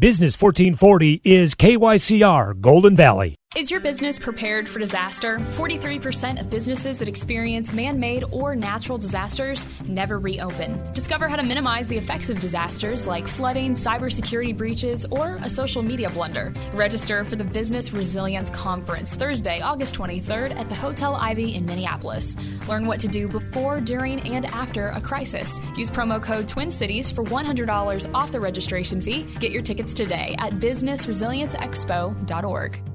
Business 1440 is KYCR Golden Valley. Is your business prepared for disaster? 43% of businesses that experience man made or natural disasters never reopen. Discover how to minimize the effects of disasters like flooding, cybersecurity breaches, or a social media blunder. Register for the Business Resilience Conference Thursday, August 23rd at the Hotel Ivy in Minneapolis. Learn what to do before, during, and after a crisis. Use promo code Twin Cities for $100 off the registration fee. Get your tickets today at businessresilienceexpo.org.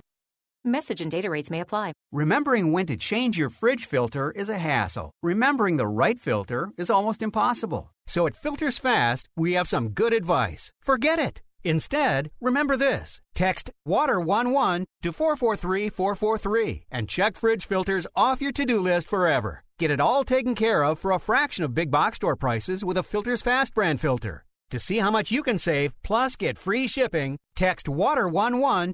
Message and data rates may apply. Remembering when to change your fridge filter is a hassle. Remembering the right filter is almost impossible. So at Filters Fast, we have some good advice. Forget it. Instead, remember this. Text WATER11 to 443443 and check fridge filters off your to-do list forever. Get it all taken care of for a fraction of big box store prices with a Filters Fast brand filter. To see how much you can save plus get free shipping, text WATER11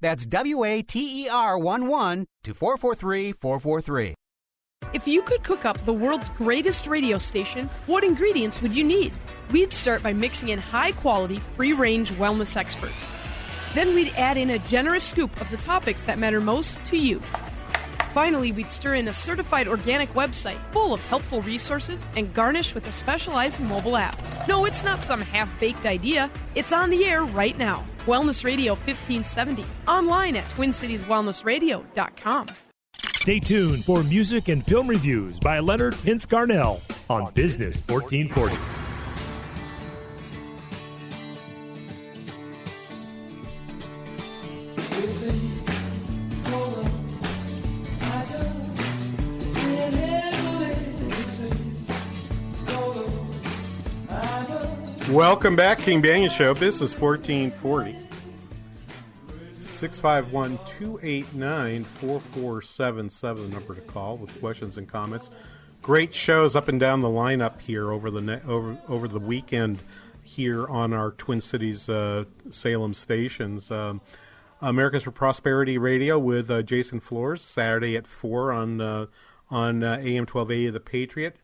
That's W A T E R 1 1 to 443 443. If you could cook up the world's greatest radio station, what ingredients would you need? We'd start by mixing in high quality, free range wellness experts. Then we'd add in a generous scoop of the topics that matter most to you. Finally, we'd stir in a certified organic website full of helpful resources and garnish with a specialized mobile app. No, it's not some half baked idea. It's on the air right now. Wellness Radio 1570. Online at TwinCitiesWellnessRadio.com. Stay tuned for music and film reviews by Leonard Pinth Garnell on Business 1440. Welcome back, King Banaian Show. Business 1440. 651 289 4477, number to call with questions and comments. Great shows up and down the lineup here over the ne- over over the weekend here on our Twin Cities uh, Salem stations. Um, Americans for Prosperity Radio with uh, Jason Flores Saturday at four on uh, on uh, AM twelve eighty The Patriot.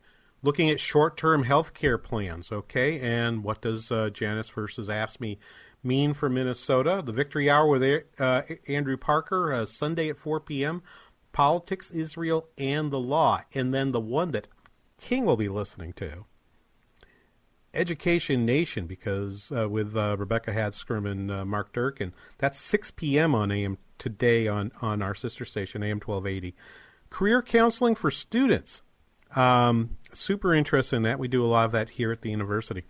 Looking at short term health care plans, okay, and what does uh, Janus versus AFSCME mean for Minnesota? The Victory Hour with uh, Andrew Parker uh, Sunday at four p.m. Politics, Israel, and the Law, and then the one that King will be listening to. Education Nation because uh, with uh, Rebecca Hadscrum and uh, Mark Durkin. That's 6 p.m. on AM today on, on our sister station, AM 1280. Career counseling for students. Um, super interested in that. We do a lot of that here at the university.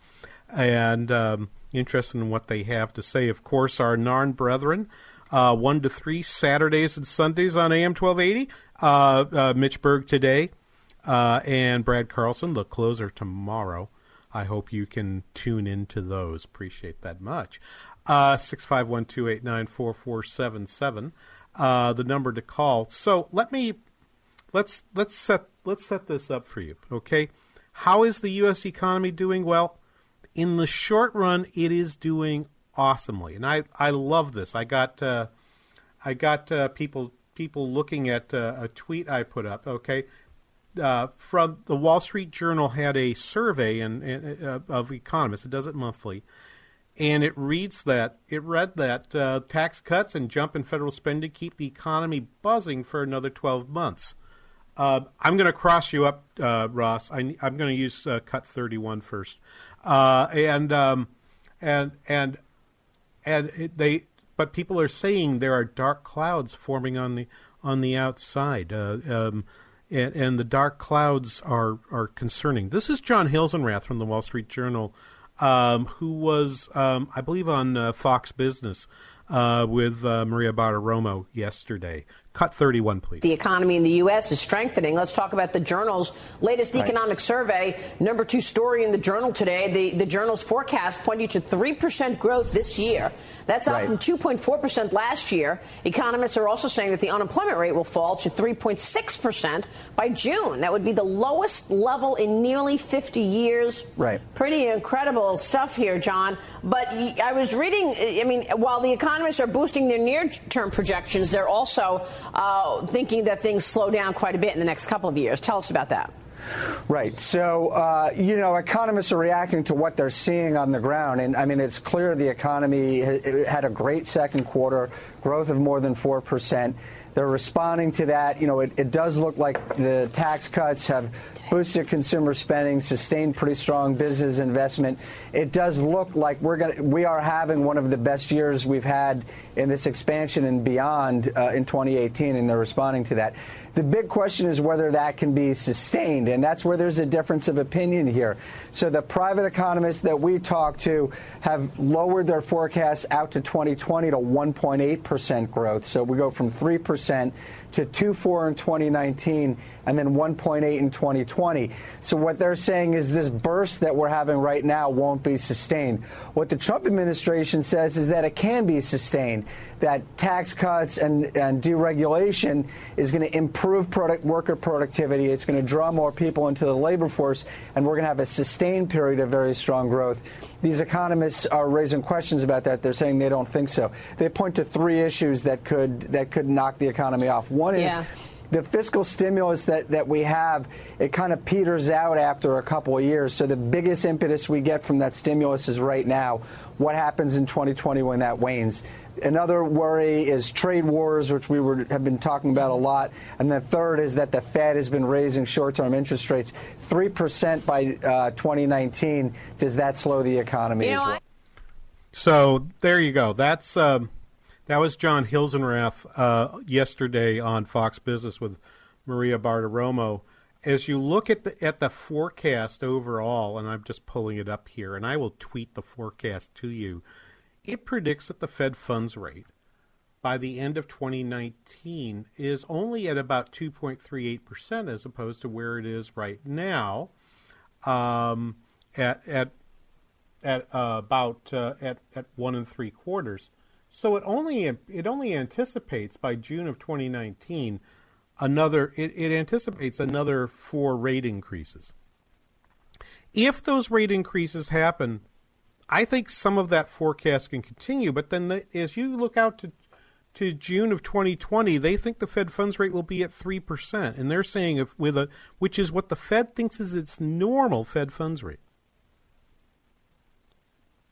And um, interested in what they have to say. Of course, our Narn brethren, uh, 1 to 3 Saturdays and Sundays on AM 1280. Uh, uh, Mitch Berg today uh, and Brad Carlson, the closer tomorrow. I hope you can tune into those. Appreciate that much. Uh, six five one two eight nine four four seven seven, uh, the number to call. So let me let's let's set let's set this up for you. Okay, how is the U.S. economy doing? Well, in the short run, it is doing awesomely, and I I love this. I got uh, I got uh, people people looking at uh, a tweet I put up. Okay, uh, from the Wall Street Journal had a survey and uh, of economists. It does it monthly, and it reads that it read that uh, tax cuts and jump in federal spending keep the economy buzzing for another twelve months. Uh, I'm going to cross you up, uh, Ross. I, am going to use uh, cut 31 first, and um, and and and it, they. But people are saying there are dark clouds forming on the on the outside. Um, and, and, the dark clouds are are concerning. This is John Hilsenrath from the Wall Street Journal, um, who was, um, I believe, on uh, Fox Business uh, with uh, Maria Bartiromo yesterday. Cut 31, please. The economy in the U.S. is strengthening. Let's talk about the Journal's latest right. economic survey. Number two story in the Journal today. The, the Journal's forecast pointing to 3% growth this year. That's up right. from 2.4% last year. Economists are also saying that the unemployment rate will fall to 3.6% by June. That would be the lowest level in nearly 50 years. Right. Pretty incredible stuff here, John. But I was reading, I mean, while the economists are boosting their near term projections, they're also uh, thinking that things slow down quite a bit in the next couple of years. Tell us about that. Right. So, uh, you know, economists are reacting to what they're seeing on the ground. And I mean, it's clear the economy had a great second quarter, growth of more than 4%. They're responding to that. You know, it, it does look like the tax cuts have boosted consumer spending, sustained pretty strong business investment. It does look like we're going we are having one of the best years we've had in this expansion and beyond uh, in 2018, and they're responding to that. The big question is whether that can be sustained, and that's where there's a difference of opinion here. So the private economists that we talk to have lowered their forecasts out to 2020 to 1.8% growth. So we go from 3% to 2.4 in 2019 and then 1.8 in 2020. 2020. So what they're saying is this burst that we're having right now won't be sustained. What the Trump administration says is that it can be sustained, that tax cuts and, and deregulation is going to improve product, worker productivity. It's going to draw more people into the labor force, and we're going to have a sustained period of very strong growth. These economists are raising questions about that. They're saying they don't think so. They point to three issues that could that could knock the economy off. One is Yeah. the fiscal stimulus that, that we have, it kind of peters out after a couple of years. So the biggest impetus we get from that stimulus is right now. What happens in 2020 when that wanes? Another worry is trade wars, which we were, have been talking about a lot. And the third is that the Fed has been raising short-term interest rates 3% by uh, 2019. Does that slow the economy You as well? So there you go. That's um, that was John Hilsenrath uh, yesterday on Fox Business with Maria Bartiromo. As you look at the at the forecast overall, and I'm just pulling it up here, and I will tweet the forecast to you. It predicts that the Fed funds rate by the end of 2019 is only at about 2.38% as opposed to where it is right now um, at at at uh, about uh, at at one and three quarters. So it only it only anticipates by June of 2019 another it, it anticipates another four rate increases. If those rate increases happen, I think some of that forecast can continue. But then, the, as you look out to to June of 2020, they think the Fed funds rate will be at three percent, and they're saying if with a which is what the Fed thinks is its normal Fed funds rate.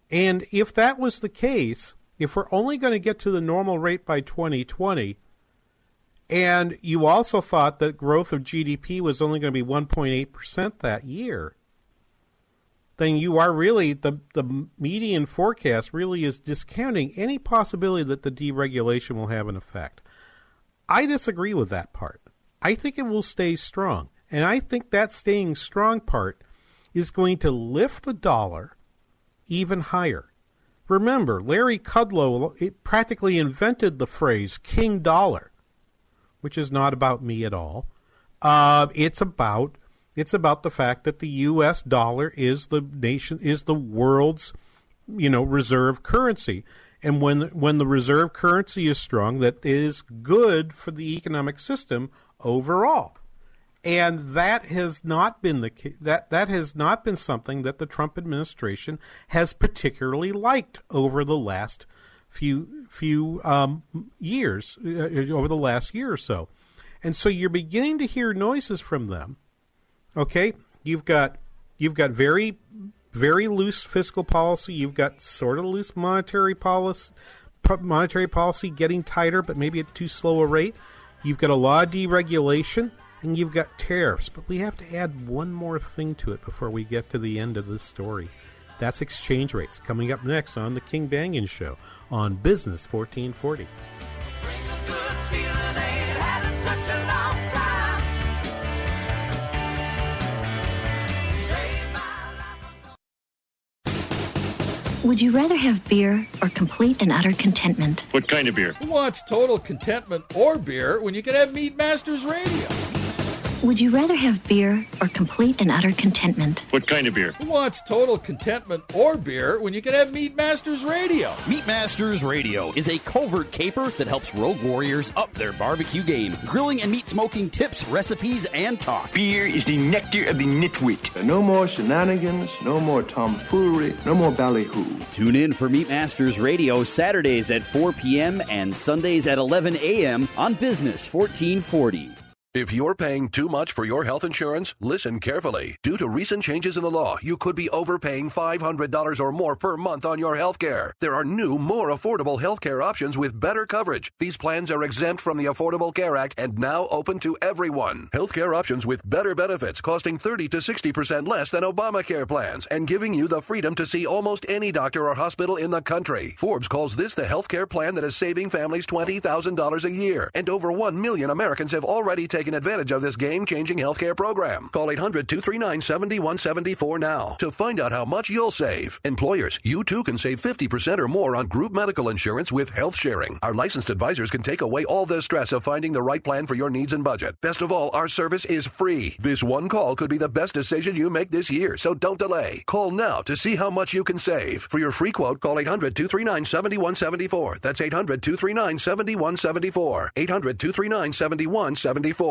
And if that was the case, if we're only going to get to the normal rate by 2020, and you also thought that growth of GDP was only going to be 1.8% that year, then you are really, the, the median forecast really is discounting any possibility that the deregulation will have an effect. I disagree with that part. I think it will stay strong. And I think that staying strong part is going to lift the dollar even higher. Remember, Larry Kudlow practically invented the phrase "king dollar," which is not about me at all. Uh, it's about it's about the fact that the U.S. dollar is the nation is the world's you know reserve currency, and when when the reserve currency is strong, that is good for the economic system overall and that has not been the that that has not been something that the Trump administration has particularly liked over the last few few um, years, uh, over the last year or so, and so you're beginning to hear noises from them. Okay, you've got you've got very very loose fiscal policy. You've got sort of loose monetary policy, monetary policy getting tighter, but maybe at too slow a rate. You've got a lot of deregulation and you've got tariffs. But we have to add one more thing to it before we get to the end of this story. That's exchange rates. Coming up next on The King Banaian Show on Business 1440. Would you rather have beer or complete and utter contentment? What kind of beer? Who wants total contentment or beer when you can have Meat Masters Radio? Would you rather have beer or complete and utter contentment? What kind of beer? Who wants total contentment or beer when you can have Meat Masters Radio? Meat Masters Radio is a covert caper that helps rogue warriors up their barbecue game. Grilling and meat smoking tips, recipes, and talk. Beer is the nectar of the nitwit. No more shenanigans, no more tomfoolery, no more ballyhoo. Tune in for Meat Masters Radio Saturdays at 4 p.m. and Sundays at 11 a.m. on Business 1440. If you're paying too much for your health insurance, listen carefully. Due to recent changes in the law, you could be overpaying $500 or more per month on your health care. There are new, more affordable health care options with better coverage. These plans are exempt from the Affordable Care Act and now open to everyone. Health care options with better benefits costing 30 to 60% less than Obamacare plans and giving you the freedom to see almost any doctor or hospital in the country. Forbes calls this the health care plan that is saving families $20,000 a year. And over 1 million Americans have already taken taking advantage of this game changing healthcare program. Call 800 239 7174 now to find out how much you'll save. Employers, you too can save 50% or more on group medical insurance with health sharing. Our licensed advisors can take away all the stress of finding the right plan for your needs and budget. Best of all, our service is free. This one call could be the best decision you make this year, so don't delay. Call now to see how much you can save. For your free quote, call 800 239 7174. That's 800 239 7174. 800 239 7174.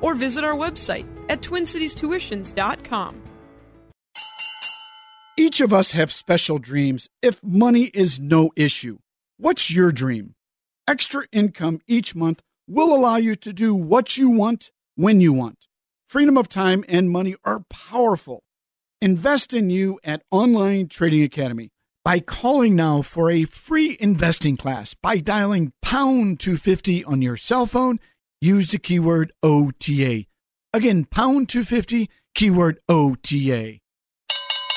or visit our website at twincitiestuitions.com. Each of us have special dreams if money is no issue. What's your dream? Extra income each month will allow you to do what you want when you want. Freedom of time and money are powerful. Invest in you at Online Trading Academy by calling now for a free investing class by dialing pound 250 on your cell phone. Use the keyword OTA. Again, pound 250, keyword OTA.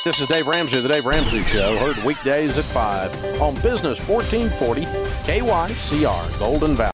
This is Dave Ramsey the Dave Ramsey Show, heard weekdays at 5 on Business 1440 KYCR, Golden Valley.